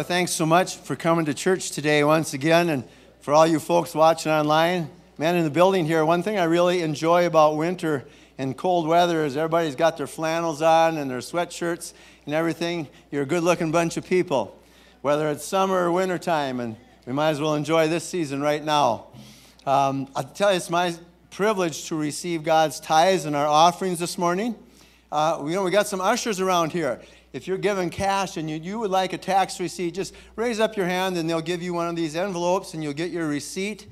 Boy, thanks so much for coming to church today once again, and for all you folks watching online. Man, in the building here, one thing I really enjoy about winter and cold weather is everybody's got their flannels on and their sweatshirts and everything. You're a good looking bunch of people, whether it's summer or winter time, and we might as well enjoy this season right now. Um, I tell you, it's my privilege to receive God's tithes and our offerings this morning. Uh, you know, we got some ushers around here if you're given cash and you, you would like a tax receipt, just raise up your hand and they'll give you one of these envelopes and you'll get your receipt.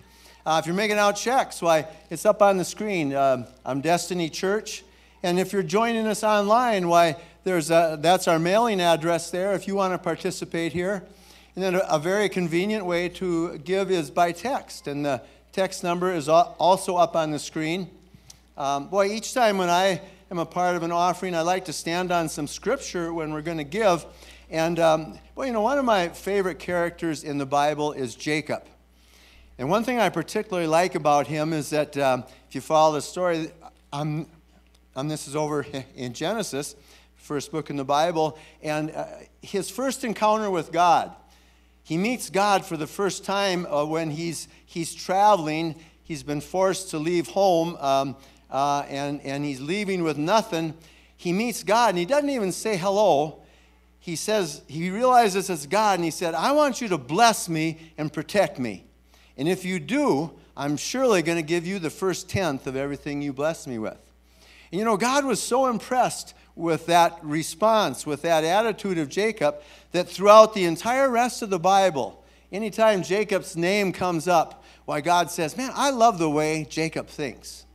Uh, if you're making out checks, why, it's up on the screen. Uh, I'm Destiny Church. And if you're joining us online, why, there's a, that's our mailing address there if you want to participate here. And then a, a very convenient way to give is by text. And the text number is also up on the screen. Um, boy, each time when I am a part of an offering, I like to stand on some scripture when we're going to give. And, um, well, you know, one of my favorite characters in the Bible is Jacob. And one thing I particularly like about him is that um, if you follow the story, um, um, this is over in Genesis, first book in the Bible, and uh, his first encounter with God. He meets God for the first time uh, when he's, he's traveling. He's been forced to leave home. Um, uh, and, and he's leaving with nothing. He meets God and he doesn't even say hello. He says, he realizes it's God and he said, I want you to bless me and protect me. And if you do, I'm surely going to give you the first tenth of everything you bless me with. And you know, God was so impressed with that response, with that attitude of Jacob, that throughout the entire rest of the Bible, anytime Jacob's name comes up, why God says, Man, I love the way Jacob thinks.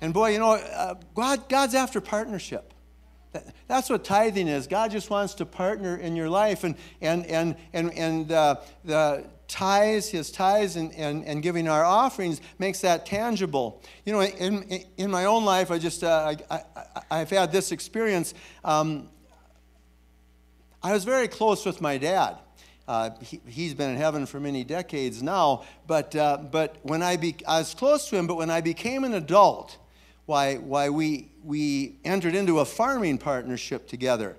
And boy, you know, uh, God, God's after partnership. that's what tithing is. God just wants to partner in your life. And, and, and, and, and uh, the tithes, his tithes, and, and, and giving our offerings makes that tangible. You know, in, in my own life, I just, uh, I, I, have had this experience. Um, I was very close with my dad. Uh, he, has been in heaven for many decades now, but, uh, but when I, be, I was close to him, but when I became an adult, why, why we, we entered into a farming partnership together.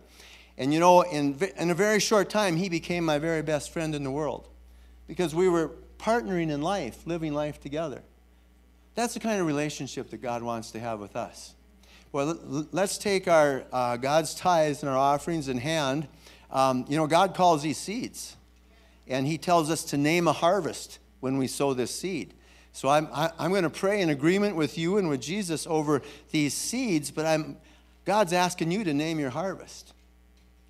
And you know, in, in a very short time, he became my very best friend in the world because we were partnering in life, living life together. That's the kind of relationship that God wants to have with us. Well, let's take our uh, God's tithes and our offerings in hand. Um, you know, God calls these seeds, and He tells us to name a harvest when we sow this seed. So I'm, I, am i am going to pray in agreement with you and with Jesus over these seeds, but I'm, God's asking you to name your harvest.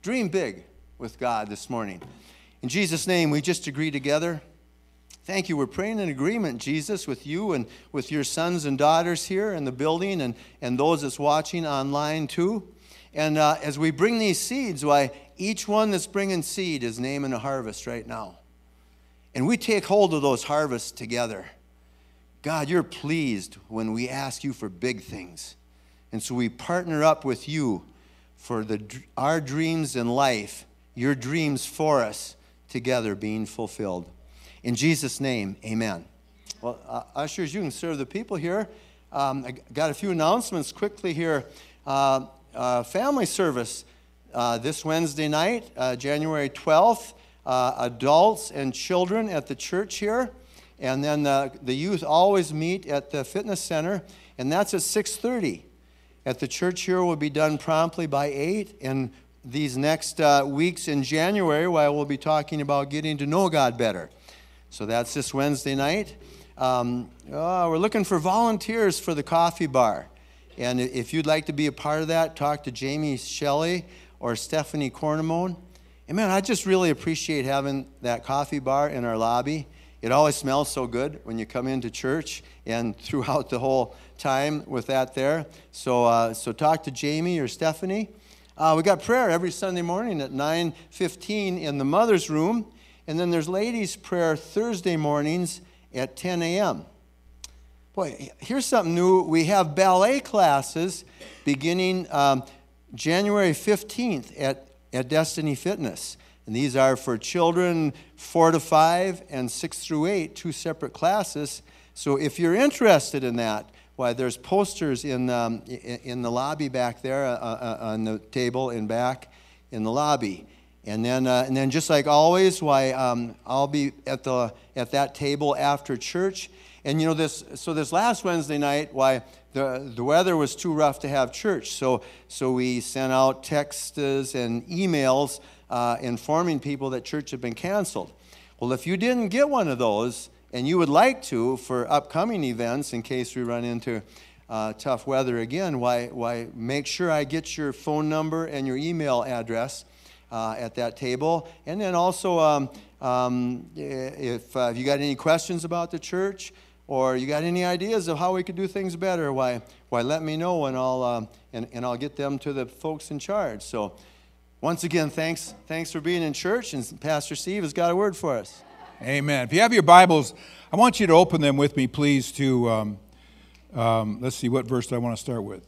Dream big with God this morning. In Jesus' name, we just agree together. Thank you. We're praying in agreement, Jesus, with you and with your sons and daughters here in the building and, and those that's watching online too. And uh, as we bring these seeds, why each one that's bringing seed is naming a harvest right now. And we take hold of those harvests together. God, you're pleased when we ask you for big things. And so we partner up with you for the, our dreams in life, your dreams for us together being fulfilled. In Jesus' name, amen. Well, uh, ushers, you can serve the people here. Um, I got a few announcements quickly here. Uh, uh, family service uh, this Wednesday night, uh, January 12th, uh, adults and children at the church here. And then the, the youth always meet at the fitness center, and that's at 6.30. At the church here will be done promptly by 8, and these next uh, weeks in January, where we'll be talking about getting to know God better. So that's this Wednesday night. Um, oh, we're looking for volunteers for the coffee bar. And if you'd like to be a part of that, talk to Jamie Shelley or Stephanie Cornamone. And man, I just really appreciate having that coffee bar in our lobby. It always smells so good when you come into church and throughout the whole time with that there. So, uh, so talk to Jamie or Stephanie. Uh, we got prayer every Sunday morning at 9:15 in the mother's room, and then there's ladies' prayer Thursday mornings at 10 a.m. Boy, here's something new. We have ballet classes beginning um, January 15th at, at Destiny Fitness. And these are for children four to five and six through eight, two separate classes. So if you're interested in that, why there's posters in, um, in the lobby back there uh, uh, uh, on the table in back in the lobby. And then, uh, and then just like always, why um, I'll be at the at that table after church. And you know this. So this last Wednesday night, why the the weather was too rough to have church. So so we sent out texts and emails uh, informing people that church had been canceled. Well, if you didn't get one of those and you would like to for upcoming events, in case we run into uh, tough weather again, why why make sure I get your phone number and your email address uh, at that table. And then also, um, um, if, uh, if you got any questions about the church or you got any ideas of how we could do things better, why, why let me know and I'll, um, and, and I'll get them to the folks in charge. So, once again, thanks, thanks for being in church, and Pastor Steve has got a word for us. Amen. If you have your Bibles, I want you to open them with me, please, to, um, um, let's see, what verse do I want to start with?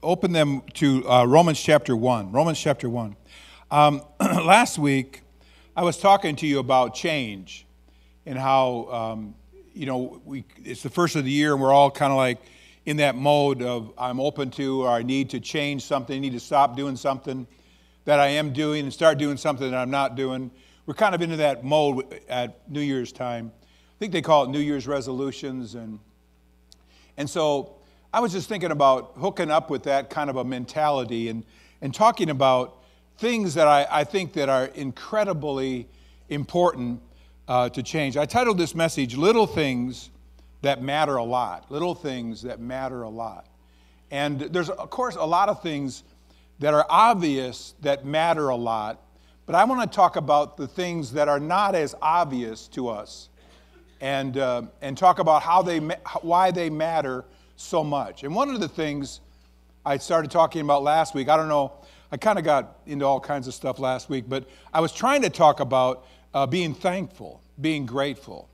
Open them to uh, Romans chapter 1. Romans chapter 1. Um, last week, I was talking to you about change and how, um, you know, we, it's the first of the year and we're all kind of like in that mode of I'm open to or I need to change something, I need to stop doing something that I am doing and start doing something that I'm not doing. We're kind of into that mode at New Year's time. I think they call it New Year's resolutions. And, and so I was just thinking about hooking up with that kind of a mentality and, and talking about things that I, I think that are incredibly important uh, to change. I titled this message, Little Things That Matter a Lot. Little Things That Matter a Lot. And there's, of course, a lot of things that are obvious that matter a lot, but I want to talk about the things that are not as obvious to us and, uh, and talk about how they, why they matter so much. And one of the things I started talking about last week, I don't know, I kind of got into all kinds of stuff last week, but I was trying to talk about uh, being thankful, being grateful.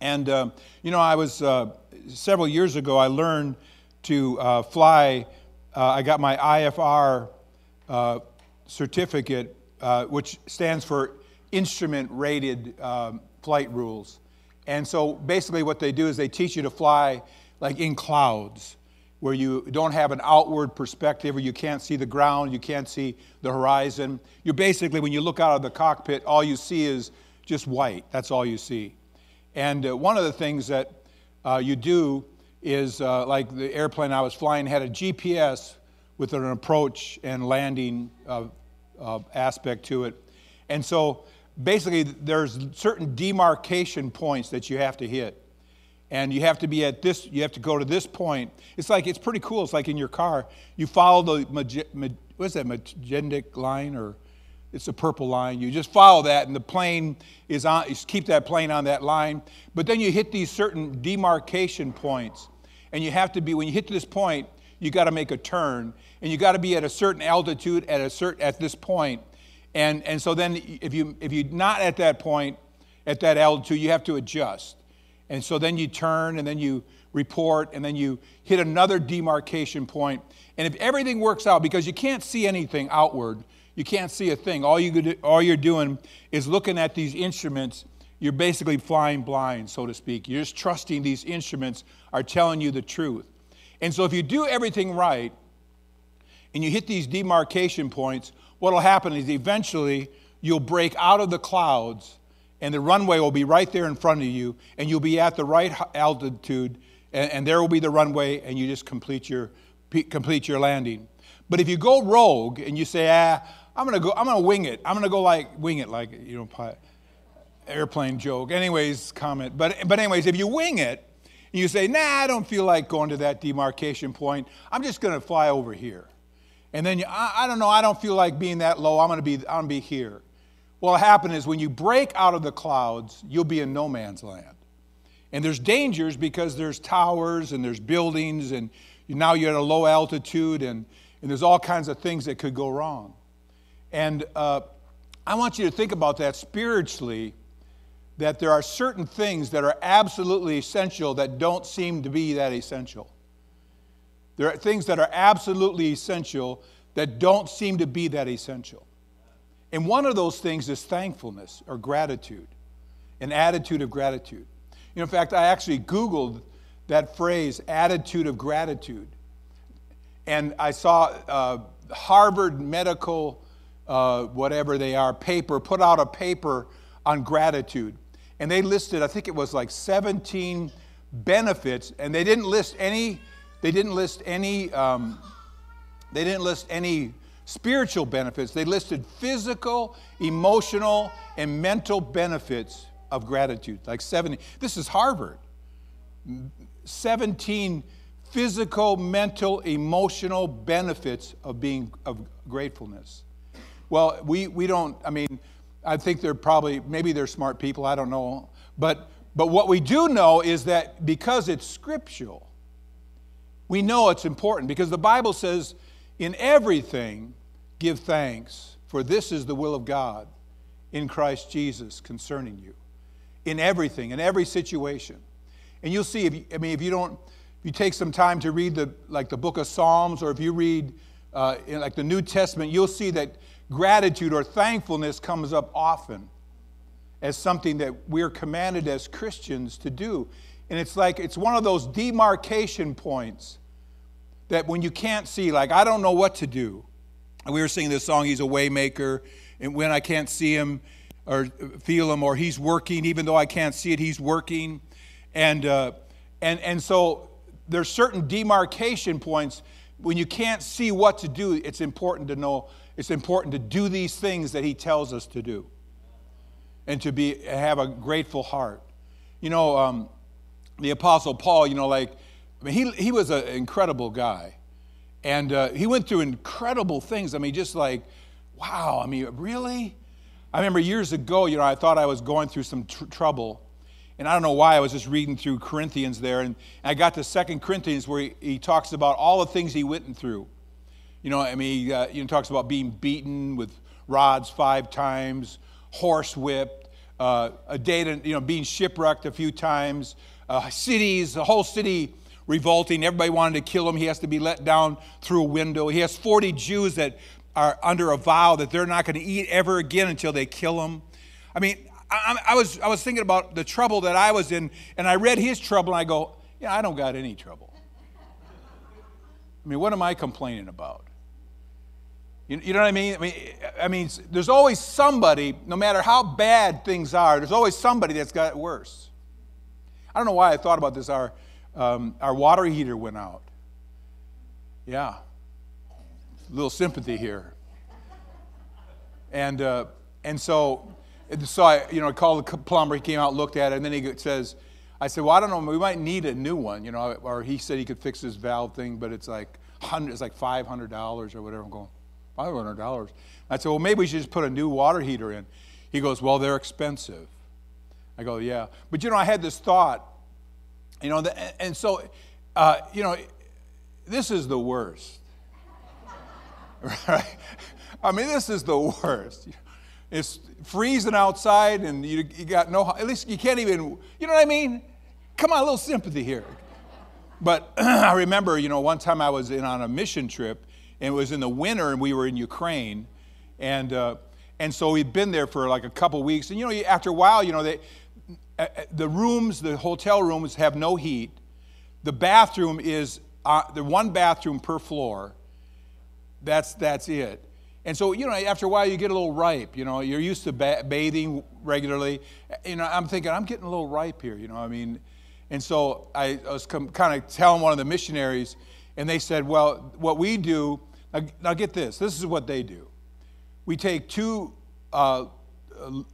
And, uh, you know, I was, uh, several years ago, I learned to uh, fly. Uh, I got my IFR uh, certificate, which stands for Instrument Rated um, Flight Rules. And so basically, what they do is they teach you to fly like in clouds, where you don't have an outward perspective, or you can't see the ground, you can't see the horizon. You're basically, when you look out of the cockpit, all you see is just white. That's all you see. And uh, one of the things that uh, you do is, uh, like the airplane I was flying had a GPS with an approach and landing uh, uh, aspect to it. And so basically, there's certain demarcation points that you have to hit and you have to be at this you have to go to this point. It's like it's pretty cool. It's like in your car you follow the mag- what is that magnetic line or it's a purple line. You just follow that and the plane is on you keep that plane on that line. But then you hit these certain demarcation points and you have to be when you hit this point you got to make a turn and you got to be at a certain altitude at a certain at this point. And and so then if you if you're not at that point at that altitude you have to adjust and so then you turn and then you report and then you hit another demarcation point. And if everything works out, because you can't see anything outward, you can't see a thing. All, you, all you're doing is looking at these instruments. You're basically flying blind, so to speak. You're just trusting these instruments are telling you the truth. And so if you do everything right and you hit these demarcation points, what will happen is eventually you'll break out of the clouds and the runway will be right there in front of you, and you'll be at the right altitude, and, and there will be the runway, and you just complete your, complete your landing. But if you go rogue and you say, ah, I'm gonna go, I'm gonna wing it, I'm gonna go like wing it, like you know, airplane joke. Anyways, comment. But but anyways, if you wing it, and you say, nah, I don't feel like going to that demarcation point. I'm just gonna fly over here. And then you, I, I don't know, I don't feel like being that low. I'm gonna be, I'm gonna be here. What'll happen is when you break out of the clouds, you'll be in no man's land. And there's dangers because there's towers and there's buildings, and now you're at a low altitude, and, and there's all kinds of things that could go wrong. And uh, I want you to think about that spiritually that there are certain things that are absolutely essential that don't seem to be that essential. There are things that are absolutely essential that don't seem to be that essential. And one of those things is thankfulness or gratitude, an attitude of gratitude. You know, in fact, I actually Googled that phrase, attitude of gratitude. And I saw uh, Harvard Medical uh, whatever they are, paper, put out a paper on gratitude. And they listed, I think it was like 17 benefits, and they didn't list any, they didn't list any, um, they didn't list any spiritual benefits. They listed physical, emotional, and mental benefits of gratitude. Like 70. This is Harvard. 17 physical, mental, emotional benefits of being of gratefulness. Well, we, we don't, I mean, I think they're probably, maybe they're smart people, I don't know. But, but what we do know is that because it's scriptural, we know it's important because the Bible says, in everything, give thanks, for this is the will of God in Christ Jesus concerning you. In everything, in every situation. And you'll see, if you, I mean, if you don't, if you take some time to read the, like the book of Psalms, or if you read uh, in like the New Testament, you'll see that gratitude or thankfulness comes up often as something that we're commanded as Christians to do. And it's like it's one of those demarcation points that when you can't see, like, I don't know what to do. And we were singing this song, He's a Waymaker, and when I can't see Him or feel Him, or He's working, even though I can't see it, He's working. And, uh, and, and so there's certain demarcation points when you can't see what to do, it's important to know it's important to do these things that he tells us to do and to be have a grateful heart. You know, um, the Apostle Paul, you know, like, I mean, he, he was an incredible guy. And uh, he went through incredible things. I mean, just like, wow, I mean, really? I remember years ago, you know, I thought I was going through some tr- trouble. And I don't know why, I was just reading through Corinthians there. And I got to Second Corinthians where he, he talks about all the things he went through. You know, I mean, he uh, you know, talks about being beaten with rods five times, horse whipped, uh, a day to, you know, being shipwrecked a few times, uh, cities, the whole city revolting. Everybody wanted to kill him. He has to be let down through a window. He has 40 Jews that are under a vow that they're not going to eat ever again until they kill him. I mean, I, I, was, I was thinking about the trouble that I was in, and I read his trouble, and I go, yeah, I don't got any trouble. I mean, what am I complaining about? You, you know what I mean? I mean? I mean, there's always somebody, no matter how bad things are, there's always somebody that's got it worse. I don't know why I thought about this. Our, um, our water heater went out. Yeah. A little sympathy here. And, uh, and so, so I, you know, I called the plumber. He came out, looked at it, and then he says, I said, well, I don't know. We might need a new one, you know. Or he said he could fix this valve thing, but it's like, it's like $500 or whatever. I'm going, $500. I said, well, maybe we should just put a new water heater in. He goes, well, they're expensive. I go, yeah. But, you know, I had this thought, you know, and so, uh, you know, this is the worst. right? I mean, this is the worst. It's freezing outside and you, you got no, at least you can't even, you know what I mean? Come on, a little sympathy here. But I remember, you know, one time I was in on a mission trip and it was in the winter, and we were in Ukraine, and uh, and so we'd been there for like a couple weeks, and you know, after a while, you know, they, the rooms, the hotel rooms have no heat. The bathroom is uh, the one bathroom per floor. That's that's it. And so, you know, after a while, you get a little ripe. You know, you're used to ba- bathing regularly. You know, I'm thinking, I'm getting a little ripe here. You know, I mean, and so I, I was com- kind of telling one of the missionaries, and they said, well, what we do, now, now get this, this is what they do. We take two, uh,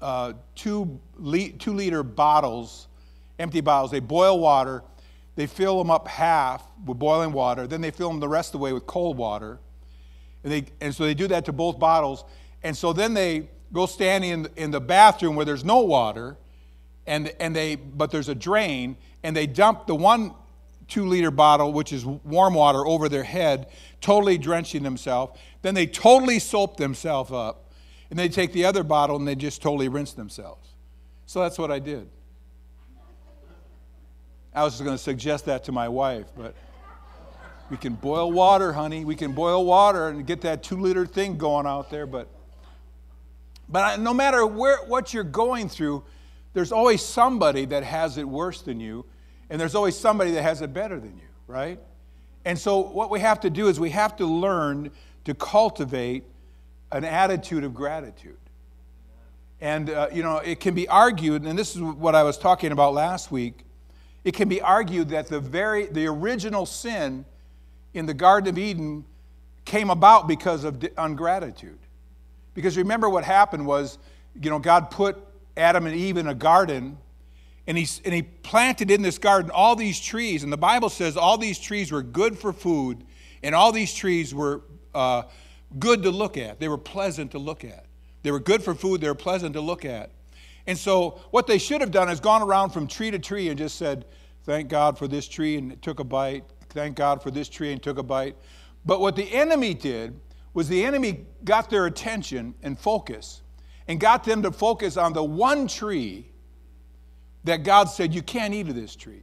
uh, two, le- two liter bottles, empty bottles, they boil water, they fill them up half with boiling water, then they fill them the rest of the way with cold water. And, they, and so they do that to both bottles. And so then they go standing in, in the bathroom where there's no water, and, and they, but there's a drain, and they dump the one two liter bottle, which is warm water, over their head, totally drenching themselves. Then they totally soap themselves up. And they take the other bottle and they just totally rinse themselves. So that's what I did. I was going to suggest that to my wife, but we can boil water, honey. We can boil water and get that two liter thing going out there. But, but no matter where, what you're going through, there's always somebody that has it worse than you and there's always somebody that has it better than you, right? And so, what we have to do is we have to learn to cultivate an attitude of gratitude. And, uh, you know, it can be argued, and this is what I was talking about last week. It can be argued that the very, the original sin in the Garden of Eden came about because of ungratitude. Because remember what happened was, you know, God put Adam and Eve in a garden, and he, and he planted in this garden all these trees. And the Bible says all these trees were good for food, and all these trees were uh, good to look at. They were pleasant to look at. They were good for food, they were pleasant to look at. And so, what they should have done is gone around from tree to tree and just said, Thank God for this tree, and took a bite. Thank God for this tree, and took a bite. But what the enemy did was the enemy got their attention and focus and got them to focus on the one tree that God said, You can't eat of this tree.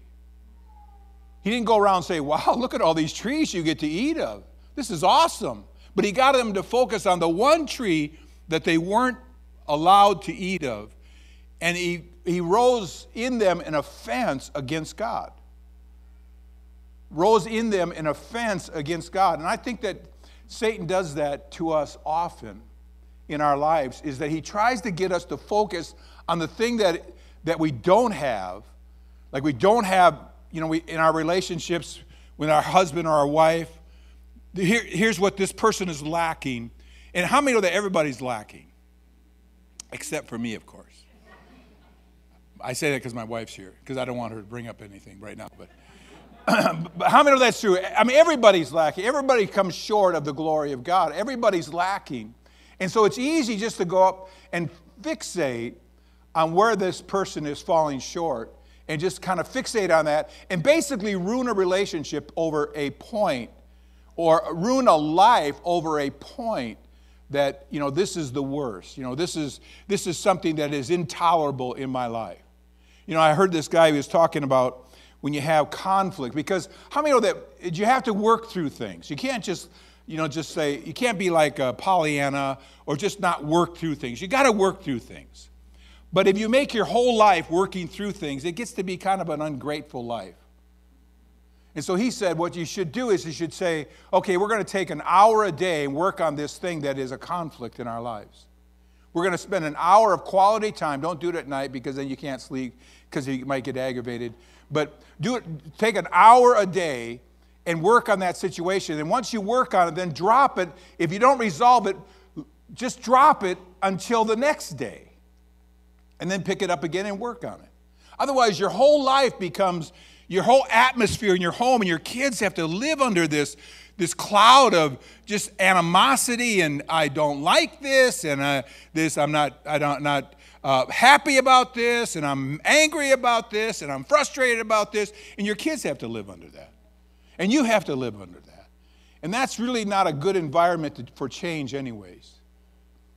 He didn't go around and say, Wow, look at all these trees you get to eat of. This is awesome. But he got them to focus on the one tree that they weren't allowed to eat of. And he, he rose in them an offense against God. Rose in them an offense against God. And I think that Satan does that to us often in our lives, is that he tries to get us to focus on the thing that, that we don't have. Like we don't have, you know, we, in our relationships with our husband or our wife. Here, here's what this person is lacking and how many know that everybody's lacking? Except for me, of course. I say that because my wife's here, because I don't want her to bring up anything right now. But, but how many know that's true? I mean, everybody's lacking. Everybody comes short of the glory of God. Everybody's lacking. And so it's easy just to go up and fixate on where this person is falling short and just kind of fixate on that and basically ruin a relationship over a point or ruin a life over a point that you know this is the worst. You know this is this is something that is intolerable in my life. You know i heard this guy who was talking about when you have conflict because how many know that you have to work through things? You can't just you know just say you can't be like a pollyanna or just not work through things. You got to work through things. But if you make your whole life working through things it gets to be kind of an ungrateful life and so he said, what you should do is you should say, okay, we're going to take an hour a day and work on this thing that is a conflict in our lives. We're going to spend an hour of quality time. Don't do it at night because then you can't sleep because you might get aggravated. But do it, take an hour a day and work on that situation. And once you work on it, then drop it. If you don't resolve it, just drop it until the next day. And then pick it up again and work on it. Otherwise, your whole life becomes your whole atmosphere in your home and your kids have to live under this, this cloud of just animosity and I don't like this and uh, this, I'm not, I don't, not uh, happy about this and I'm angry about this and I'm frustrated about this. And your kids have to live under that. And you have to live under that. And that's really not a good environment to, for change, anyways.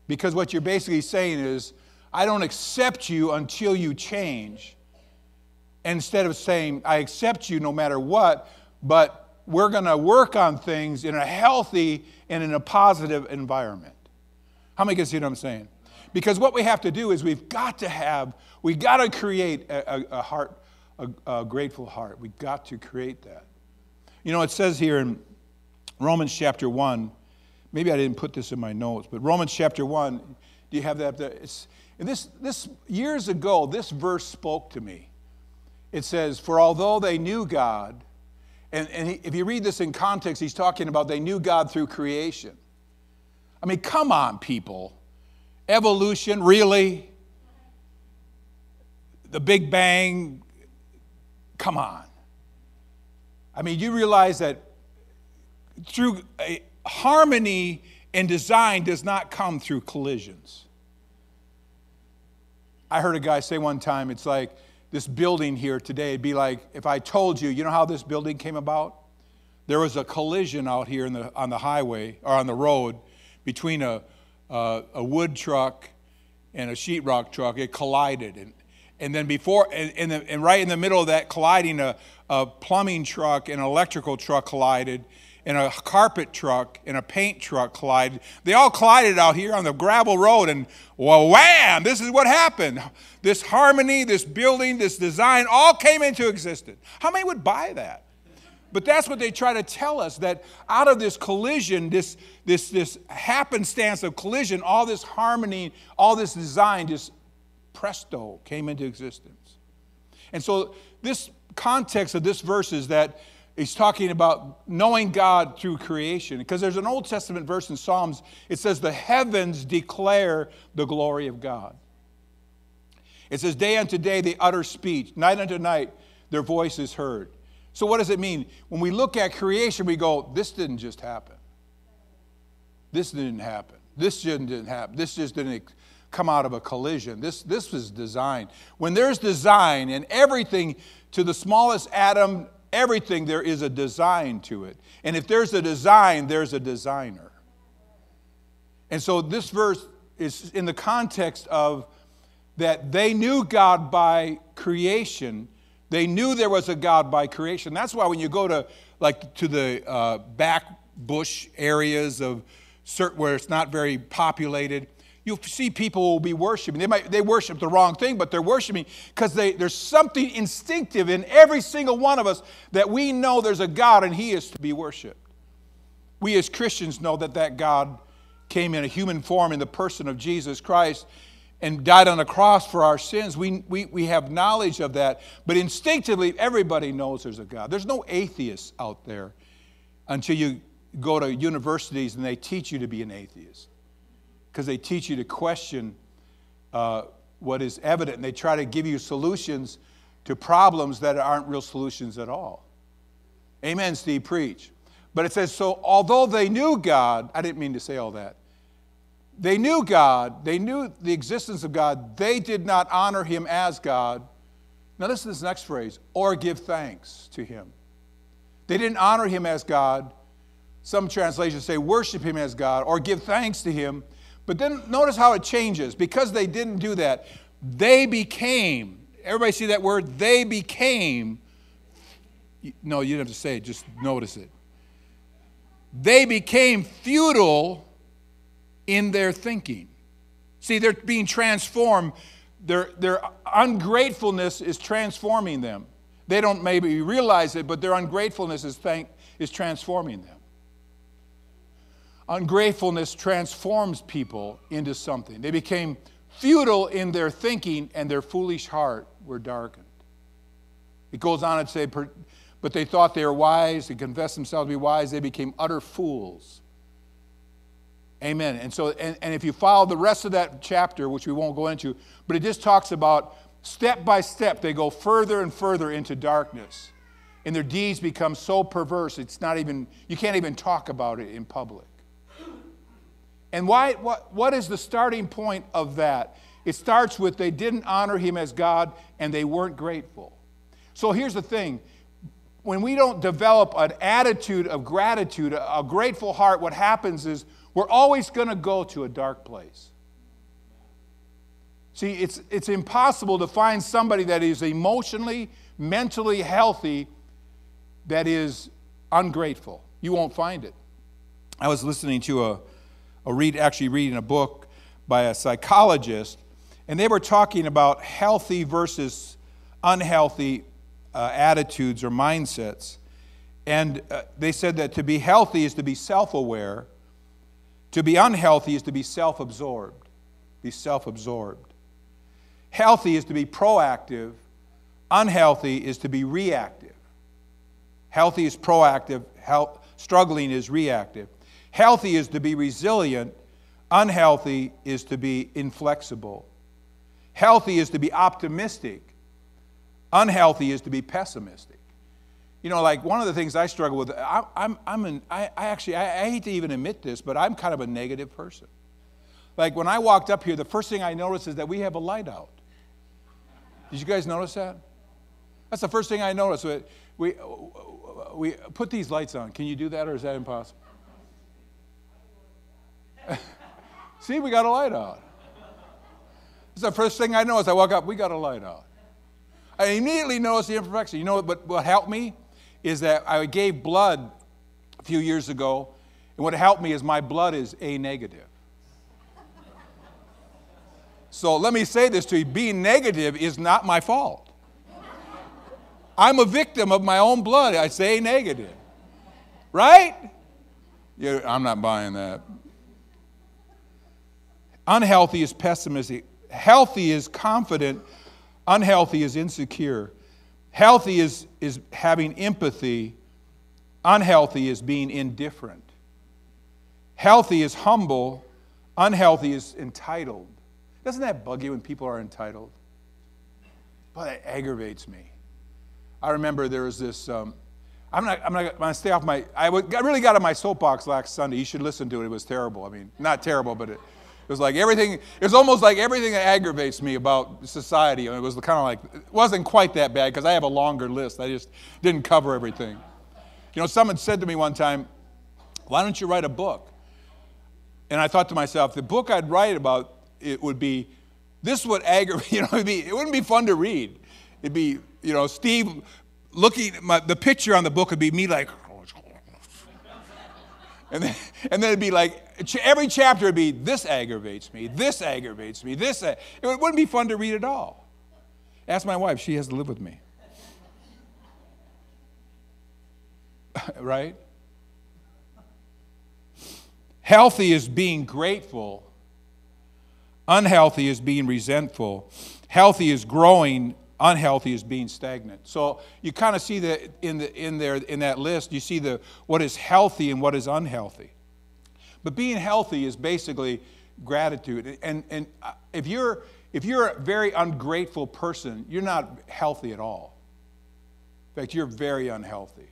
Because what you're basically saying is, I don't accept you until you change instead of saying, I accept you no matter what, but we're going to work on things in a healthy and in a positive environment. How many can see what I'm saying? Because what we have to do is we've got to have, we've got to create a, a, a heart, a, a grateful heart. We've got to create that. You know, it says here in Romans chapter 1, maybe I didn't put this in my notes, but Romans chapter 1, do you have that there? It's, this, this, years ago, this verse spoke to me it says, For although they knew God, and, and he, if you read this in context, he's talking about they knew God through creation. I mean, come on, people. Evolution, really? The Big Bang, come on. I mean, you realize that through harmony and design does not come through collisions. I heard a guy say one time, it's like, this building here today, it'd be like if I told you, you know how this building came about? There was a collision out here the, on the highway or on the road between a, a, a wood truck and a sheetrock truck. It collided. And, and then before, and, and, the, and right in the middle of that colliding, a, a plumbing truck and an electrical truck collided and a carpet truck and a paint truck collided. They all collided out here on the gravel road, and well, wham! This is what happened. This harmony, this building, this design all came into existence. How many would buy that? But that's what they try to tell us that out of this collision, this, this, this happenstance of collision, all this harmony, all this design just presto came into existence. And so, this context of this verse is that he's talking about knowing God through creation. Because there's an Old Testament verse in Psalms, it says, The heavens declare the glory of God. It says, Day unto day they utter speech, night unto night their voice is heard. So, what does it mean? When we look at creation, we go, this didn't just happen. This didn't happen. This didn't happen. This just didn't come out of a collision. This, this was design. When there's design and everything, to the smallest atom, everything, there is a design to it. And if there's a design, there's a designer. And so this verse is in the context of that they knew God by creation they knew there was a God by creation. That's why when you go to like to the uh, back bush areas of where it's not very populated, you'll see people will be worshiping. They might they worship the wrong thing, but they're worshiping because there's something instinctive in every single one of us that we know there's a God and He is to be worshipped. We as Christians know that that God came in a human form in the person of Jesus Christ and died on the cross for our sins. We, we, we have knowledge of that. But instinctively, everybody knows there's a God. There's no atheists out there until you go to universities and they teach you to be an atheist. Because they teach you to question uh, what is evident and they try to give you solutions to problems that aren't real solutions at all. Amen, Steve, preach. But it says, so although they knew God, I didn't mean to say all that. They knew God, they knew the existence of God, they did not honor him as God. Now, listen to this next phrase or give thanks to him. They didn't honor him as God. Some translations say worship him as God or give thanks to him. But then notice how it changes. Because they didn't do that, they became, everybody see that word? They became, no, you don't have to say it, just notice it. They became futile in their thinking. See, they're being transformed. Their, their ungratefulness is transforming them. They don't maybe realize it, but their ungratefulness is, thank, is transforming them. Ungratefulness transforms people into something. They became futile in their thinking, and their foolish heart were darkened. It goes on and say, but they thought they were wise, they confessed themselves to be wise, they became utter fools. Amen. And so, and, and if you follow the rest of that chapter, which we won't go into, but it just talks about step by step, they go further and further into darkness. And their deeds become so perverse, it's not even, you can't even talk about it in public. And why, what, what is the starting point of that? It starts with they didn't honor him as God and they weren't grateful. So here's the thing when we don't develop an attitude of gratitude, a, grateful heart, what happens is we're always going to go to a dark place. See, it's, it's impossible to find somebody that is emotionally, mentally healthy that is ungrateful. You won't find it. I was listening to a, a read, actually reading a book by a psychologist, and they were talking about healthy versus unhealthy uh, attitudes or mindsets. And uh, they said that to be healthy is to be self aware, to be unhealthy is to be self absorbed. Be self absorbed. Healthy is to be proactive, unhealthy is to be reactive. Healthy is proactive, health, struggling is reactive. Healthy is to be resilient, unhealthy is to be inflexible. Healthy is to be optimistic, unhealthy is to be pessimistic. You know, like one of the things I struggle with, I, I'm, I'm an, I, I actually, I, I hate to even admit this, but I'm kind of a negative person. Like when I walked up here, the first thing I noticed is that we have a light out. Did you guys notice that? That's the first thing I noticed. We, we, we put these lights on. Can you do that or is that impossible? See, we got a light out. It's the first thing I noticed. I walk up, we got a light out. I immediately noticed the imperfection. You know what, what helped me? is that I gave blood a few years ago, and what helped me is my blood is A negative. So let me say this to you being negative is not my fault. I'm a victim of my own blood. I say negative. Right? Yeah, I'm not buying that. Unhealthy is pessimistic. Healthy is confident. Unhealthy is insecure. Healthy is, is having empathy. Unhealthy is being indifferent. Healthy is humble. Unhealthy is entitled. Doesn't that bug you when people are entitled? Boy, that aggravates me. I remember there was this. Um, I'm not. I'm not going to stay off my. I, w- I really got on my soapbox last Sunday. You should listen to it. It was terrible. I mean, not terrible, but it, it was like everything. It was almost like everything that aggravates me about society. it was kind of like it wasn't quite that bad because I have a longer list. I just didn't cover everything. You know, someone said to me one time, "Why don't you write a book?" And I thought to myself, the book I'd write about it would be this would aggravate. You know, it'd be, it wouldn't be fun to read. It'd be you know, Steve looking, my, the picture on the book would be me like, and then, and then it'd be like, every chapter would be, this aggravates me, this aggravates me, this, it wouldn't be fun to read at all. Ask my wife, she has to live with me. right? Healthy is being grateful. Unhealthy is being resentful. Healthy is growing unhealthy is being stagnant. So you kind of see that in, the, in, there, in that list, you see the, what is healthy and what is unhealthy. But being healthy is basically gratitude. And, and if, you're, if you're a very ungrateful person, you're not healthy at all. In fact, you're very unhealthy.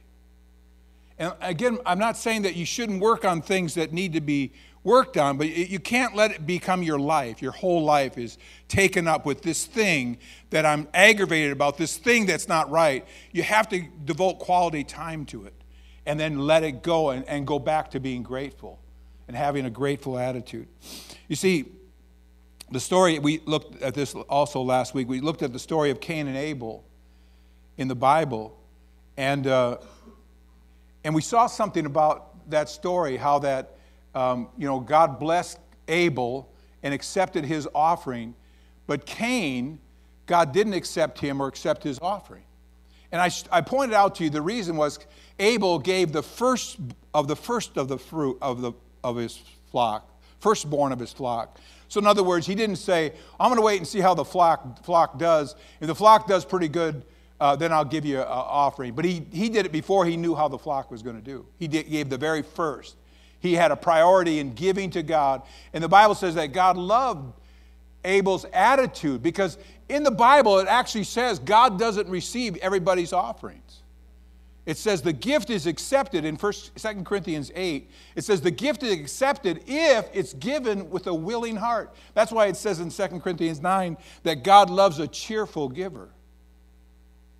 And again, I'm not saying that you shouldn't work on things that need to be worked on, but you can't let it become your life. Your whole life is taken up with this thing that I'm aggravated about, this thing that's not right. You have to devote quality time to it and then let it go and, and go back to being grateful and having a grateful attitude. You see, the story, we looked at this also last week. We looked at the story of Cain and Abel in the Bible, and, uh, and we saw something about that story, how that um, you know, God blessed Abel and accepted his offering, but Cain, God didn't accept him or accept his offering. And I, I pointed out to you the reason was Abel gave the first of the first of the fruit of, the, of his flock, firstborn of his flock. So, in other words, he didn't say, I'm going to wait and see how the flock, flock does. If the flock does pretty good, uh, then I'll give you an offering. But he, he did it before he knew how the flock was going to do. He did, gave the very first. He had a priority in giving to God. And the Bible says that God loved Abel's attitude because in the Bible it actually says God doesn't receive everybody's offerings. It says the gift is accepted in 1st, 2 Corinthians 8. It says the gift is accepted if it's given with a willing heart. That's why it says in 2 Corinthians 9 that God loves a cheerful giver.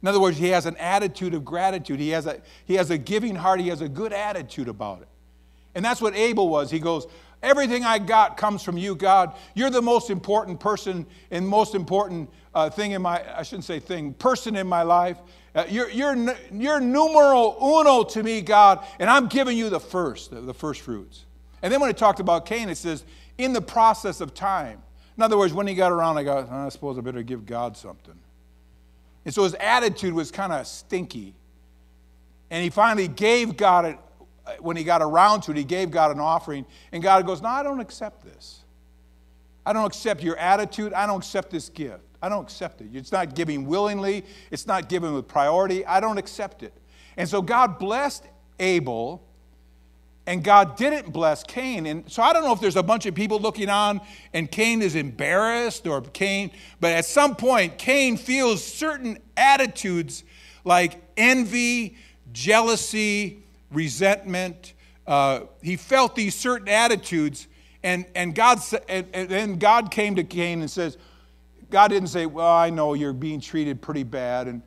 In other words, he has an attitude of gratitude. He has a, he has a giving heart. He has a good attitude about it. And that's what Abel was. He goes, Everything I got comes from you, God. You're the most important person and most important uh, thing in my, I shouldn't say thing, person in my life. Uh, you're, you're, you're numero uno to me, God, and I'm giving you the first, the, the first fruits. And then when it talked about Cain, it says, in the process of time. In other words, when he got around, I got, oh, I suppose I better give God something. And so his attitude was kind of stinky. And he finally gave God it, when he got around to it, he gave God an offering, and God goes, No, I don't accept this. I don't accept your attitude. I don't accept this gift. I don't accept it. It's not giving willingly, it's not given with priority. I don't accept it. And so God blessed Abel, and God didn't bless Cain. And so I don't know if there's a bunch of people looking on and Cain is embarrassed or Cain, but at some point, Cain feels certain attitudes like envy, jealousy, resentment. Uh, he felt these certain attitudes, and, and, God, and, and then God came to Cain and says, God didn't say, Well, I know you're being treated pretty bad, and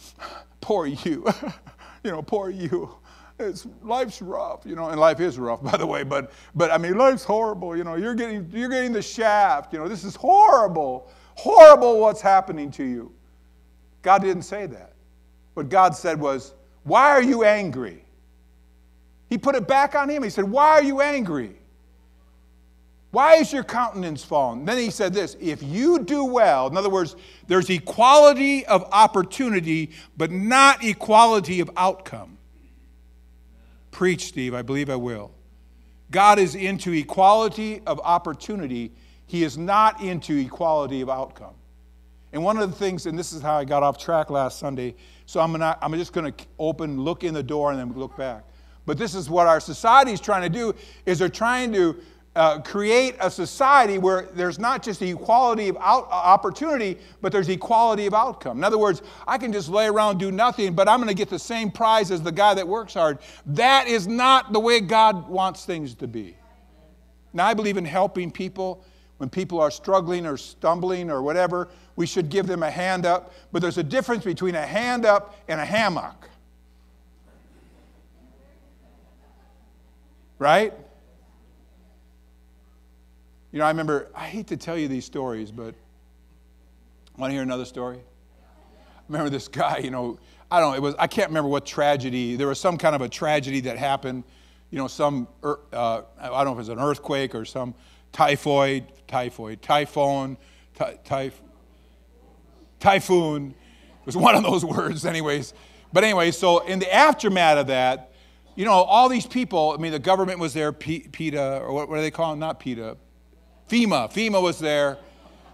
poor you. you know, poor you. It's, life's rough, you know, and life is rough, by the way, but, but I mean, life's horrible, you know, you're getting, you're getting the shaft, you know, this is horrible, horrible what's happening to you. God didn't say that. What God said was, Why are you angry? He put it back on him. He said, Why are you angry? Why is your countenance fallen? Then he said this if you do well, in other words, there's equality of opportunity, but not equality of outcome. Preach, Steve, I believe I will. God is into equality of opportunity, He is not into equality of outcome. And one of the things, and this is how I got off track last Sunday, so I'm, gonna, I'm just going to open, look in the door, and then look back. But this is what our society is trying to do: is they're trying to uh, create a society where there's not just equality of out, uh, opportunity, but there's equality of outcome. In other words, I can just lay around do nothing, but I'm going to get the same prize as the guy that works hard. That is not the way God wants things to be. Now, I believe in helping people when people are struggling or stumbling or whatever. We should give them a hand up, but there's a difference between a hand up and a hammock. Right? You know, I remember, I hate to tell you these stories, but want to hear another story? I remember this guy, you know, I don't know, it was, I can't remember what tragedy, there was some kind of a tragedy that happened, you know, some, uh, I don't know if it was an earthquake or some typhoid, typhoid, typhoon, ty, ty, typhoon. It was one of those words, anyways. But anyway, so in the aftermath of that, you know, all these people, I mean, the government was there, PETA, or what, what do they call them? Not PETA, FEMA. FEMA was there.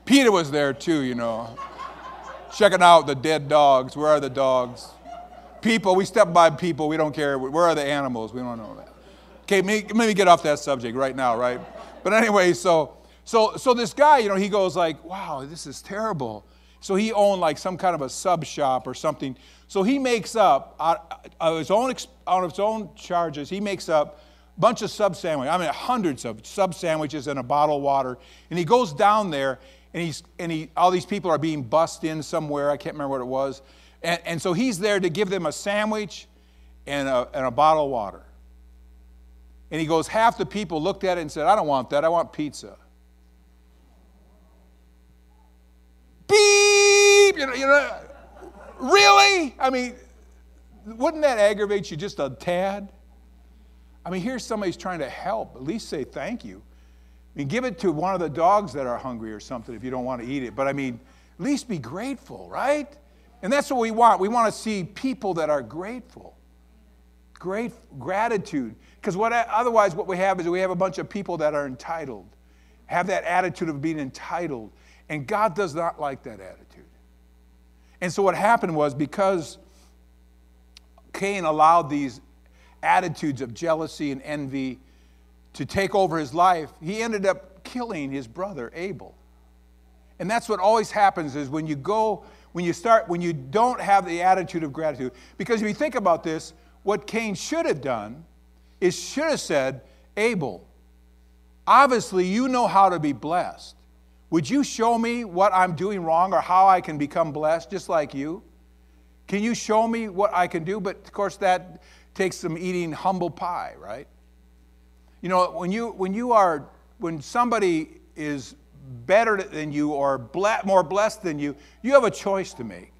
PETA was there too, you know. Checking out the dead dogs. Where are the dogs? People, we step by people, we don't care. Where are the animals? We don't know that. Okay, let me get off that subject right now, right? But anyway, so so so this guy, you know, he goes like, wow, this is terrible. So he owned like some kind of a sub shop or something. So he makes up of his own of his own charges, he makes up bunch of sub sandwiches, I mean, hundreds of sub sandwiches and a bottle of water. And he goes down there, and, he's, and he, all these people are being bussed in somewhere. I can't remember what it was. And, and so he's there to give them a sandwich and a, and a bottle of water. And he goes, half the people looked at it and said, I don't want that, I want pizza. Beep! You know, you know, really? I mean, wouldn't that aggravate you just a tad? I mean, here's somebody's trying to help. At least say thank you. I mean, give it to one of the dogs that are hungry or something if you don't want to eat it. But I mean, at least be grateful, right? And that's what we want. We want to see people that are grateful. Great gratitude. Because what otherwise what we have is we have a bunch of people that are entitled. Have that attitude of being entitled. And God does not like that attitude. And so what happened was because Cain allowed these attitudes of jealousy and envy to take over his life, he ended up killing his brother Abel. And that's what always happens is when you go, when you start, when you don't have the attitude of gratitude. Because if you think about this, what Cain should have done is should have said, Abel, obviously you know how to be blessed. Would you show me what I'm doing wrong or how I can become blessed just like you? Can you show me what I can do? But of course, that takes some eating humble pie, right? You know, when you, when you are, when somebody is better than you or ble- more blessed than you, you have a choice to make.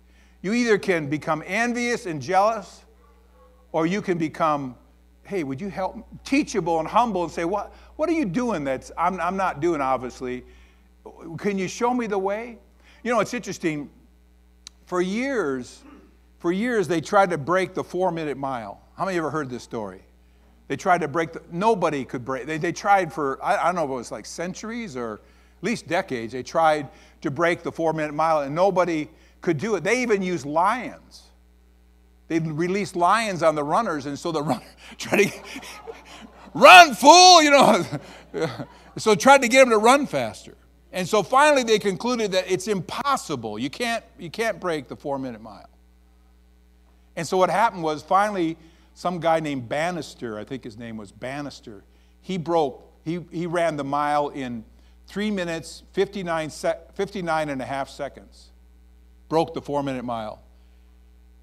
You either can become envious and jealous, or you can become, hey, would you help, teachable and humble and say, what, what are you doing that's I'm, I'm not doing, obviously? Can you show me the way? You know, it's interesting. For years, for years, they tried to break the four minute mile. How many of you ever heard this story? They tried to break the, nobody could break, they, they tried for, I, I don't know if it was like centuries or at least decades, they tried to break the four minute mile and nobody could do it. They even used lions. They released lions on the runners, and so the runner tried to run, fool, you know. so tried to get them to run faster. And so finally they concluded that it's impossible. You can't, you can't break the four minute mile. And so what happened was finally some guy named Bannister, I think his name was Bannister, he broke, he, he ran the mile in three minutes, 59, 59 and a half seconds. Broke the four minute mile.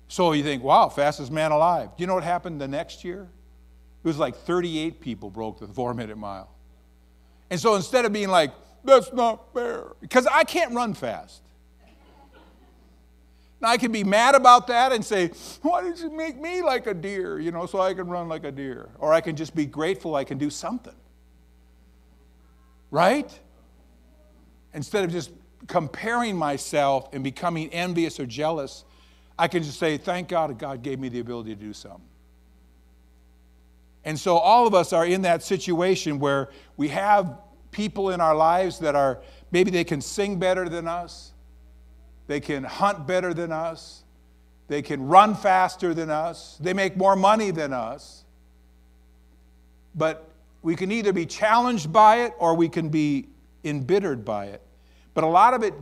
So you think, wow, fastest man alive. Do you know what happened the next year? It was like 38 people broke the four minute mile. And so instead of being like, that's not fair, because I can't run fast. I can be mad about that and say, why did you make me like a deer, you know, so I can run like a deer? Or I can just be grateful I can do something. right? Instead of just comparing myself and becoming envious or jealous, I can just say, Thank God God gave me the ability to do something. And so all of us are in that situation where we have people in our lives that are maybe they can sing better than us, they can hunt better than us, they can run faster than us, they make more money than us. But we can either be challenged by it or we can be embittered by it. But a lot of it,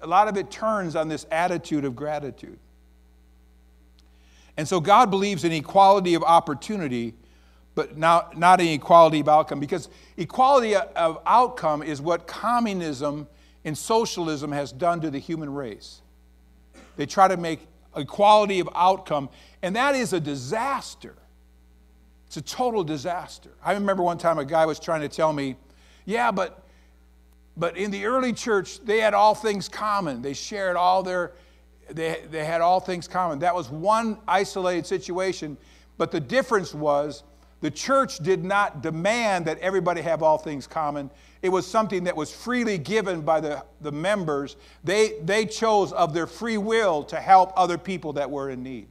a lot of it turns on this attitude of gratitude. And so God believes in equality of opportunity, but not, not in equality of outcome, because equality of outcome is what communism and socialism has done to the human race. They try to make equality of outcome, and that is a disaster. It's a total disaster. I remember one time a guy was trying to tell me, yeah, but but in the early church, they had all things common. They shared all their they, they had all things common. That was one isolated situation, but the difference was the church did not demand that everybody have all things common. It was something that was freely given by the, the members. They, they chose of their free will to help other people that were in need.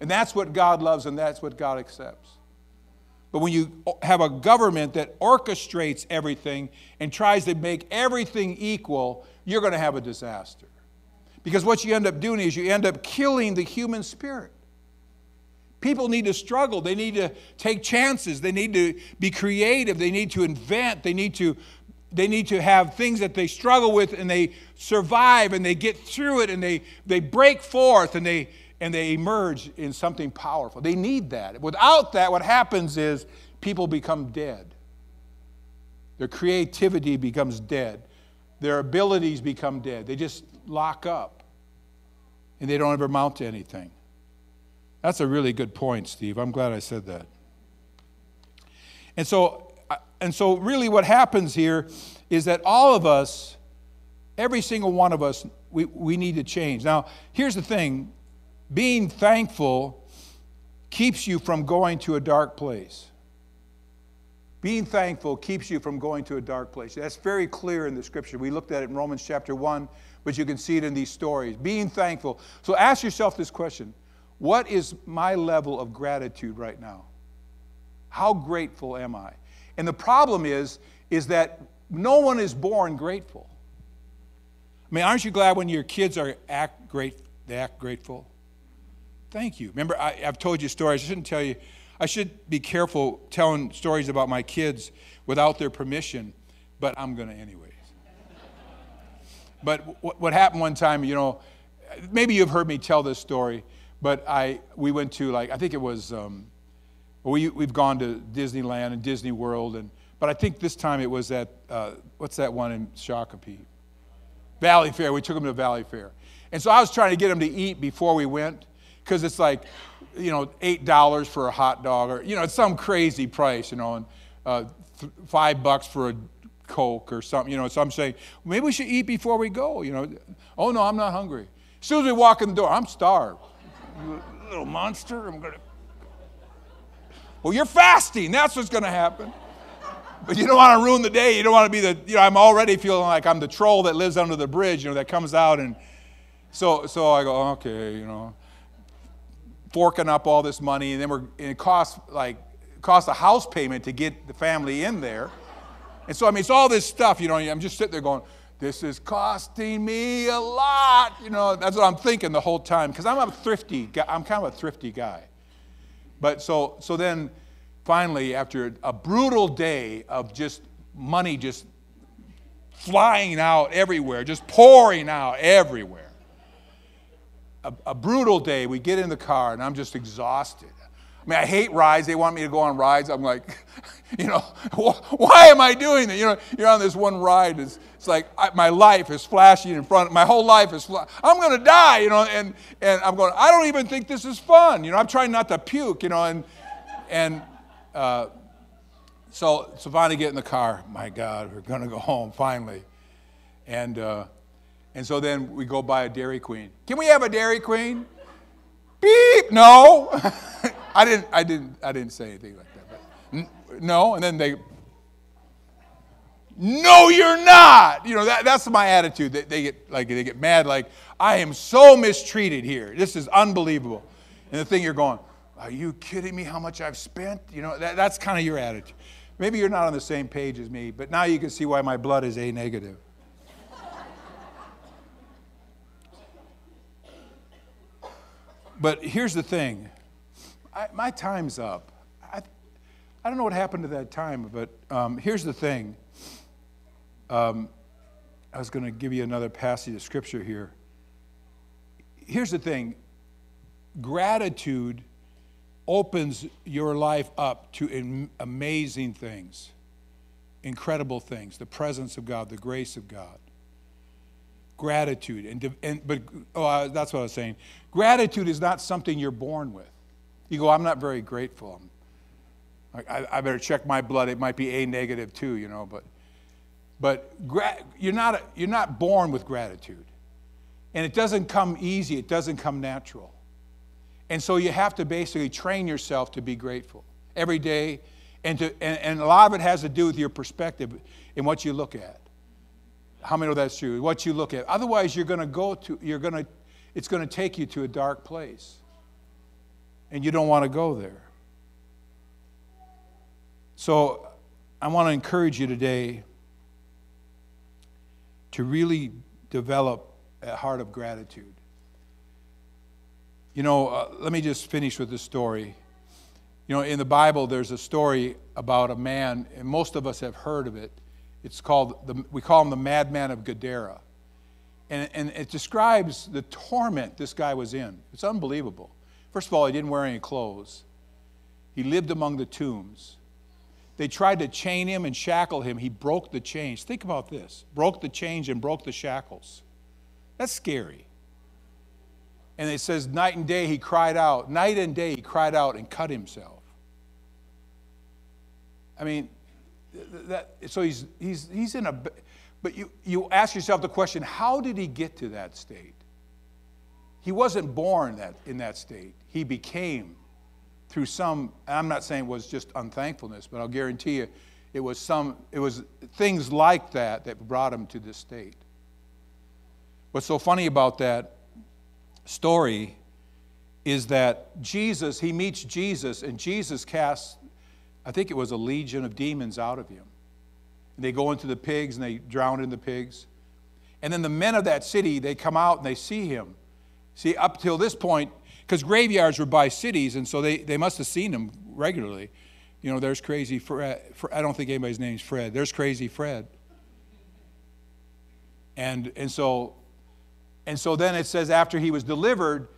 And that's what God loves and that's what God accepts. But when you have a government that orchestrates everything and tries to make everything equal, you're going to have a disaster. Because what you end up doing is you end up killing the human spirit. People need to struggle. They need to take chances. They need to be creative. They need to invent. They need to, they need to have things that they struggle with and they survive and they get through it and they, they break forth and they, and they emerge in something powerful. They need that. Without that, what happens is people become dead. Their creativity becomes dead. Their abilities become dead. They just lock up and they don't ever amount to anything. That's a really good point, Steve. I'm glad I said that. And so, and so really what happens here is that all of us, every single one of us, we, we need to change. Now, here's the thing being thankful keeps you from going to a dark place. Being thankful keeps you from going to a dark place. That's very clear in the scripture. We looked at it in Romans chapter 1, but you can see it in these stories. Being thankful. So ask yourself this question What is my level of gratitude right now? How grateful am I? And the problem is, is that no one is born grateful. I mean, aren't you glad when your kids are act great, they act grateful? Thank you. Remember, I, have told you stories. I shouldn't tell you. I should be careful telling stories about my kids without their permission, but I'm going to anyways. but what, what happened one time, you know, maybe you've heard me tell this story, but I we went to like I think it was um, we we've gone to Disneyland and Disney World and but I think this time it was at uh, what's that one in Shakopee? Valley Fair. We took them to Valley Fair, and so I was trying to get them to eat before we went because it's like, you know, eight dollars for a hot dog, or you know, it's some crazy price, you know, and uh, th- five bucks for a Coke or something, you know. So I'm saying maybe we should eat before we go, you know. Oh no, I'm not hungry. As soon as we walk in the door, I'm starved. You little monster, I'm gonna. Well, you're fasting. That's what's gonna happen. But you don't want to ruin the day. You don't want to be the, you know, I'm already feeling like I'm the troll that lives under the bridge, you know, that comes out and so so I go, okay, you know forking up all this money, and then we're, and it costs like costs a house payment to get the family in there. And so I mean, it's all this stuff. You know, I'm just sitting there going, "This is costing me a lot." You know, that's what I'm thinking the whole time because I'm a thrifty. Guy. I'm kind of a thrifty guy. But so so then, finally, after a brutal day of just money just flying out everywhere, just pouring out everywhere a, a brutal day. We get in the car and I'm just exhausted. I mean, I hate rides. They want me to go on rides. I'm like, you know, why am I doing that? You know, you're on this one ride. It's, it's like I, my life is flashing in front. Of my whole life is. I'm going to die. You know, and and I'm going. I don't even think this is fun. You know, I'm trying not to puke. You know, and and uh, so so finally get in the car. My God, we're going to go home finally, and. Uh, and so then we go buy a Dairy Queen. Can we have a Dairy Queen? Beep. No. I didn't. I didn't. I didn't say anything like that. But no. And then they. No, you're not. You know, that, that's my attitude. They, they get like they get mad, like, I am so mistreated here. This is unbelievable. And the thing you're going, Are you kidding me how much I've spent? You know, that, that's kind of your attitude. Maybe you're not on the same page as me, but now you can see why my blood is A negative. but here's the thing I, my time's up. I, I don't know what happened to that time, but um, here's the thing. Um, I was going to give you another passage of scripture here. Here's the thing gratitude opens your life up to amazing things, incredible things, the presence of God, the grace of God. Gratitude, and, and but oh, that's what I was saying. Gratitude is not something you're born with. You go, I'm not very grateful. I, I better check my blood. It might be A negative too, you know. But, but gra- you're not you're not born with gratitude, and it doesn't come easy. It doesn't come natural. And so you have to basically train yourself to be grateful every day. And, to, and, and a lot of it has to do with your perspective and what you look at. How many know that's true? What you look at. Otherwise, you're going to go to, you're going to, it's going to take you to a dark place. And you don't want to go there. So I want to encourage you today to really develop a heart of gratitude. You know, uh, let me just finish with this story. You know, in the Bible, there's a story about a man, and most of us have heard of it. It's called, the, we call him the madman of Gadara. And, and it describes the torment this guy was in. It's unbelievable. First of all, he didn't wear any clothes, he lived among the tombs. They tried to chain him and shackle him. He broke the chains. Think about this broke the chains and broke the shackles. That's scary. And it says, night and day he cried out. Night and day he cried out and cut himself. I mean, that, so he's, he's, he's in a. But you, you ask yourself the question how did he get to that state? He wasn't born that, in that state. He became through some, I'm not saying it was just unthankfulness, but I'll guarantee you it was some, it was things like that that brought him to this state. What's so funny about that story is that Jesus, he meets Jesus, and Jesus casts, I think it was a legion of demons out of him. And they go into the pigs and they drown in the pigs. And then the men of that city, they come out and they see him. See, up till this point, because graveyards were by cities, and so they, they must have seen him regularly. You know, there's crazy Fred. I don't think anybody's name's Fred. There's crazy Fred. And, and so and so then it says, after he was delivered,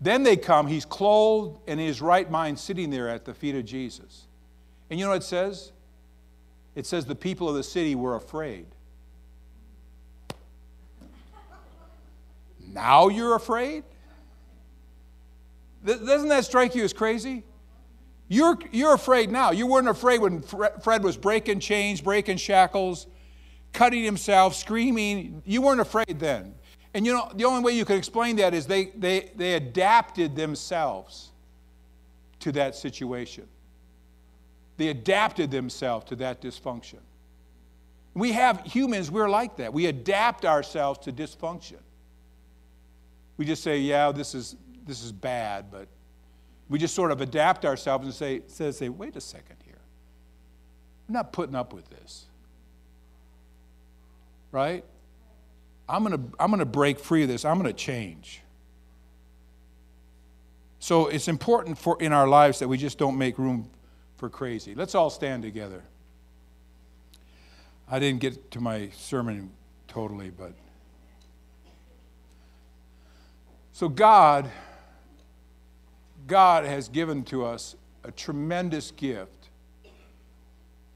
then they come, he's clothed and in his right mind sitting there at the feet of Jesus. And you know what it says? It says the people of the city were afraid. Now you're afraid? Doesn't that strike you as crazy? You're, you're afraid now. You weren't afraid when Fred was breaking chains, breaking shackles, cutting himself, screaming. You weren't afraid then. And you know, the only way you could explain that is they, they, they adapted themselves to that situation. They adapted themselves to that dysfunction. We have humans, we're like that. We adapt ourselves to dysfunction. We just say, yeah, this is, this is bad, but we just sort of adapt ourselves and say, say, say, wait a second here. I'm not putting up with this. Right? I'm going to I'm going to break free of this. I'm going to change. So it's important for in our lives that we just don't make room for crazy. Let's all stand together. I didn't get to my sermon totally, but so God God has given to us a tremendous gift.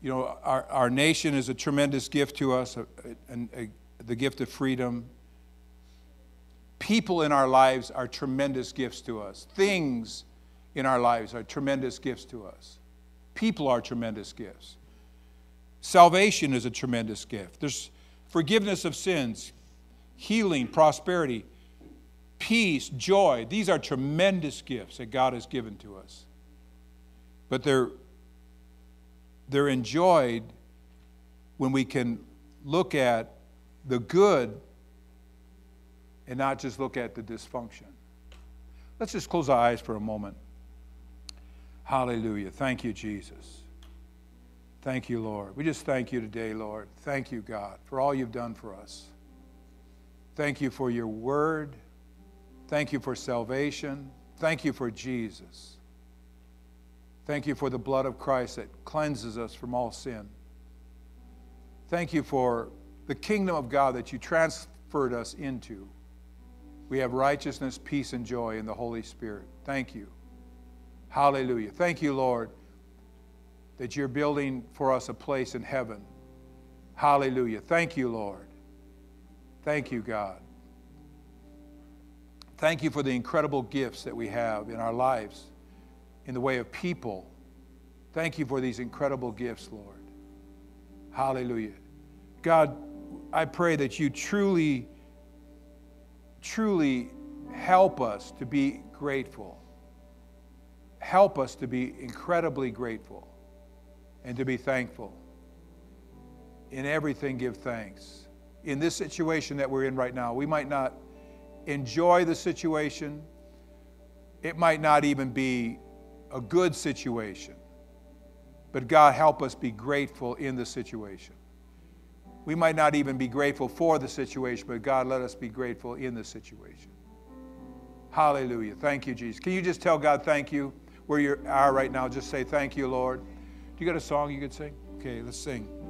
You know, our, our nation is a tremendous gift to us, a, a, a the gift of freedom. People in our lives are tremendous gifts to us. Things in our lives are tremendous gifts to us. People are tremendous gifts. Salvation is a tremendous gift. There's forgiveness of sins, healing, prosperity, peace, joy. These are tremendous gifts that God has given to us. But they're, they're enjoyed when we can look at the good and not just look at the dysfunction. Let's just close our eyes for a moment. Hallelujah. Thank you, Jesus. Thank you, Lord. We just thank you today, Lord. Thank you, God, for all you've done for us. Thank you for your word. Thank you for salvation. Thank you for Jesus. Thank you for the blood of Christ that cleanses us from all sin. Thank you for the kingdom of God that you transferred us into. We have righteousness, peace, and joy in the Holy Spirit. Thank you. Hallelujah. Thank you, Lord, that you're building for us a place in heaven. Hallelujah. Thank you, Lord. Thank you, God. Thank you for the incredible gifts that we have in our lives in the way of people. Thank you for these incredible gifts, Lord. Hallelujah. God, I pray that you truly, truly help us to be grateful. Help us to be incredibly grateful and to be thankful. In everything, give thanks. In this situation that we're in right now, we might not enjoy the situation, it might not even be a good situation. But God, help us be grateful in the situation. We might not even be grateful for the situation, but God, let us be grateful in the situation. Hallelujah. Thank you, Jesus. Can you just tell God thank you where you are right now? Just say thank you, Lord. Do you got a song you could sing? Okay, let's sing.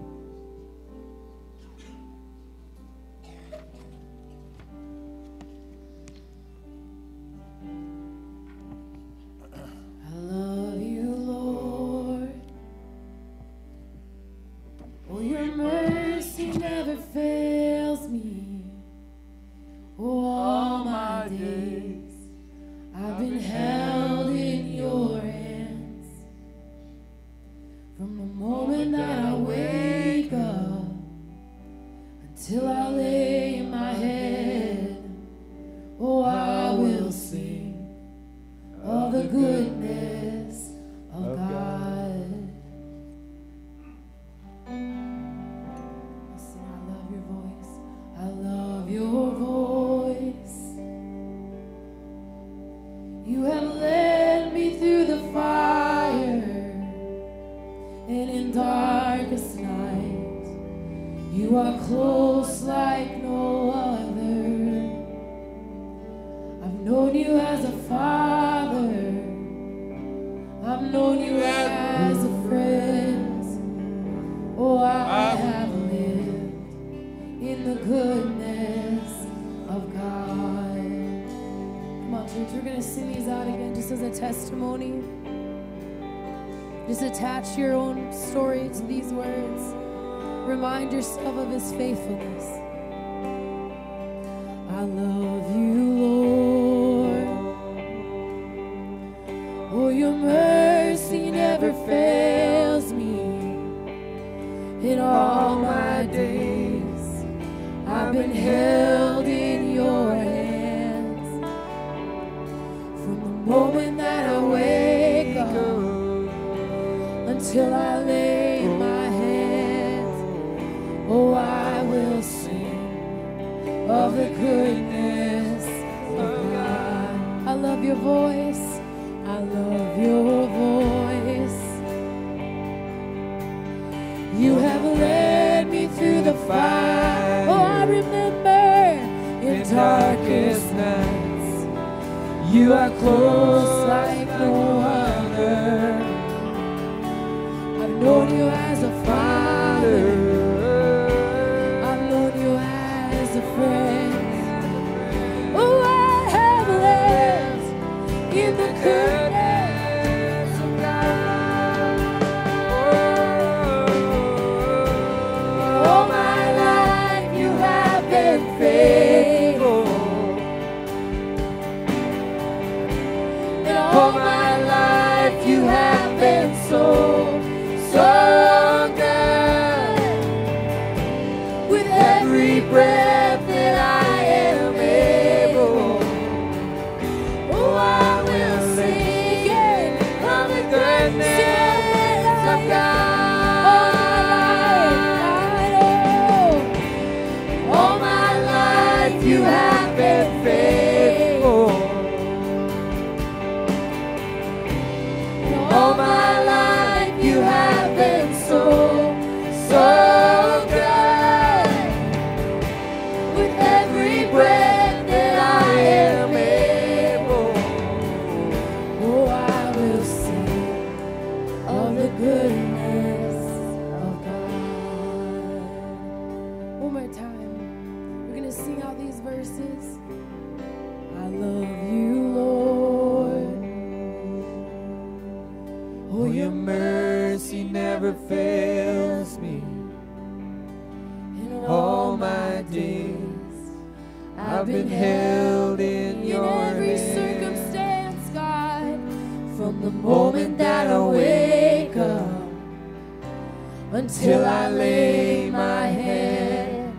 Lay my head,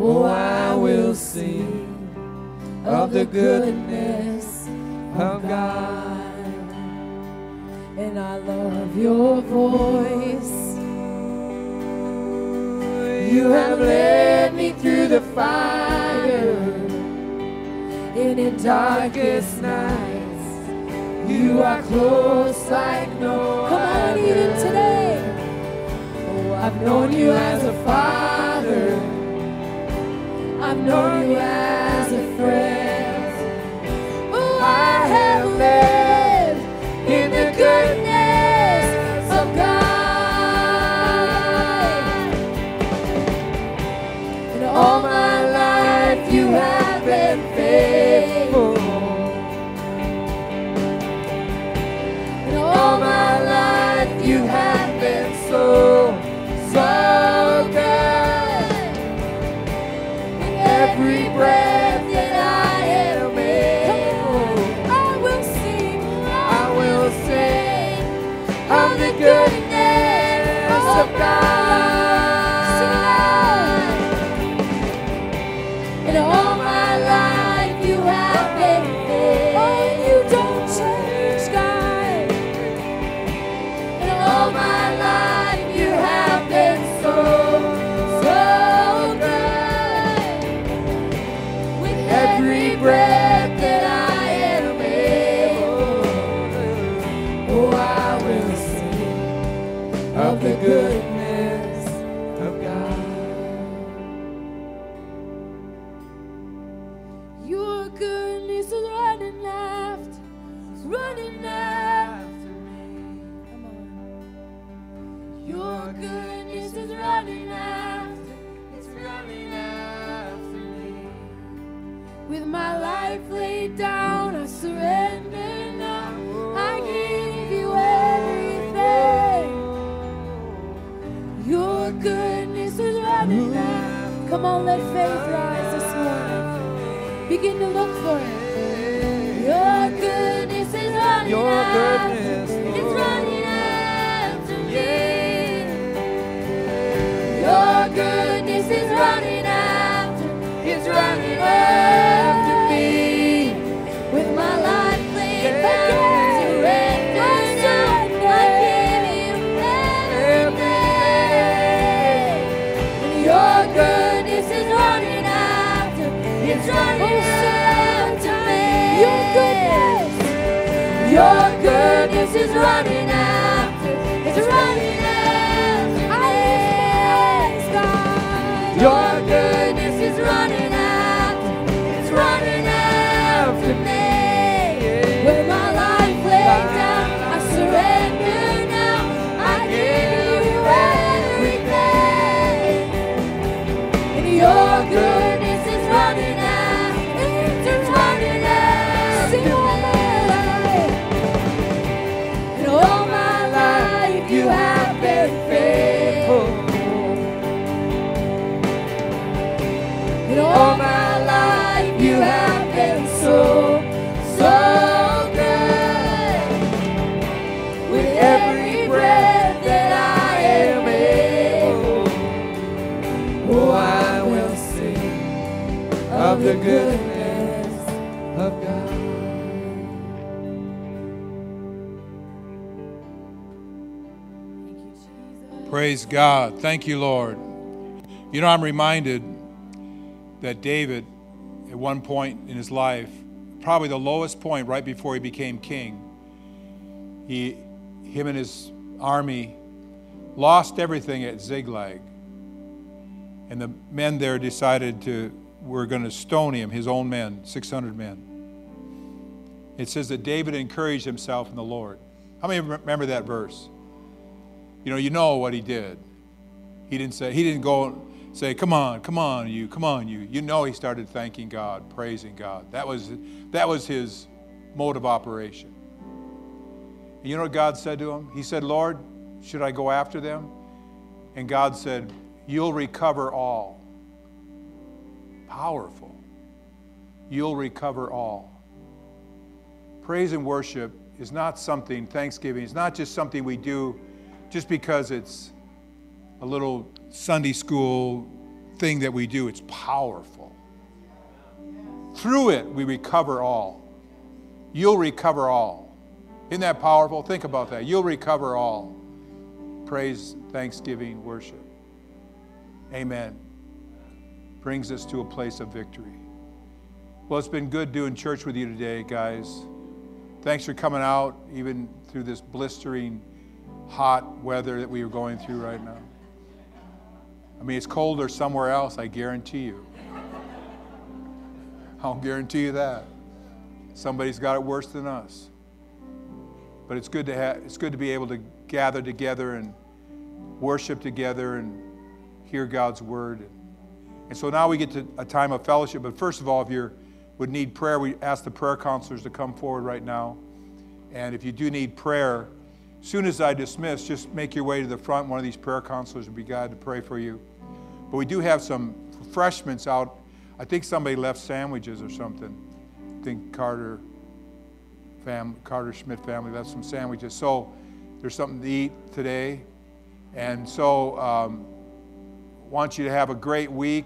oh, I will sing of the goodness of God. And I love your voice. You have led me through the fire in the darkest nights. You are close like no Come on, even today. I've known you as a father. I've known you as a friend. Oh, I have lived Your goodness is running after, running after me. Come on. Your goodness is running after, it's running after me. With my life laid down, I surrender now. I give you everything. Your goodness is running after. Come on, let faith. Begin to look for it. Your goodness is running Your goodness, is running Praise God. Thank you, Lord. You know, I'm reminded that David, at one point in his life, probably the lowest point right before he became king, he, him and his army lost everything at Ziklag. And the men there decided to, were going to stone him, his own men, 600 men. It says that David encouraged himself in the Lord. How many remember that verse? You know, you know what he did. He didn't say, he didn't go say, come on, come on, you, come on, you. You know he started thanking God, praising God. That was, that was his mode of operation. And you know what God said to him? He said, Lord, Should I go after them? And God said, You'll recover all. Powerful. You'll recover all. Praise and worship is not something, thanksgiving is not just something we do just because it's a little Sunday school thing that we do. It's powerful. Through it, we recover all. You'll recover all. Isn't that powerful? Think about that. You'll recover all. Praise, thanksgiving, worship. Amen. Brings us to a place of victory. Well, it's been good doing church with you today, guys. Thanks for coming out, even through this blistering, hot weather that we are going through right now. I mean, it's colder somewhere else, I guarantee you. I'll guarantee you that. Somebody's got it worse than us. But it's good to have, it's good to be able to gather together and worship together and hear God's word. And so now we get to a time of fellowship. But first of all, if you would need prayer, we ask the prayer counselors to come forward right now. And if you do need prayer, soon as I dismiss, just make your way to the front. One of these prayer counselors will be glad to pray for you. But we do have some refreshments out. I think somebody left sandwiches or something. I think Carter fam, Carter Schmidt family left some sandwiches. So there's something to eat today. And so um, want you to have a great week.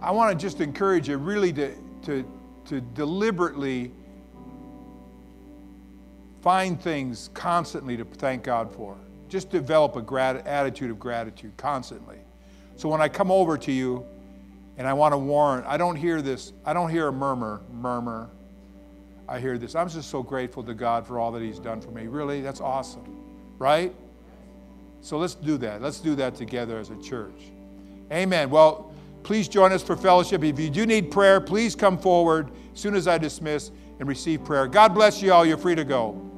I want to just encourage you really to, to, to deliberately find things constantly to thank God for. Just develop a grat- attitude of gratitude constantly. So when I come over to you and I want to warn, I don't hear this, I don't hear a murmur, murmur. I hear this. I'm just so grateful to God for all that He's done for me. Really? That's awesome. Right? So let's do that. Let's do that together as a church. Amen. Well, please join us for fellowship. If you do need prayer, please come forward as soon as I dismiss and receive prayer. God bless you all. You're free to go.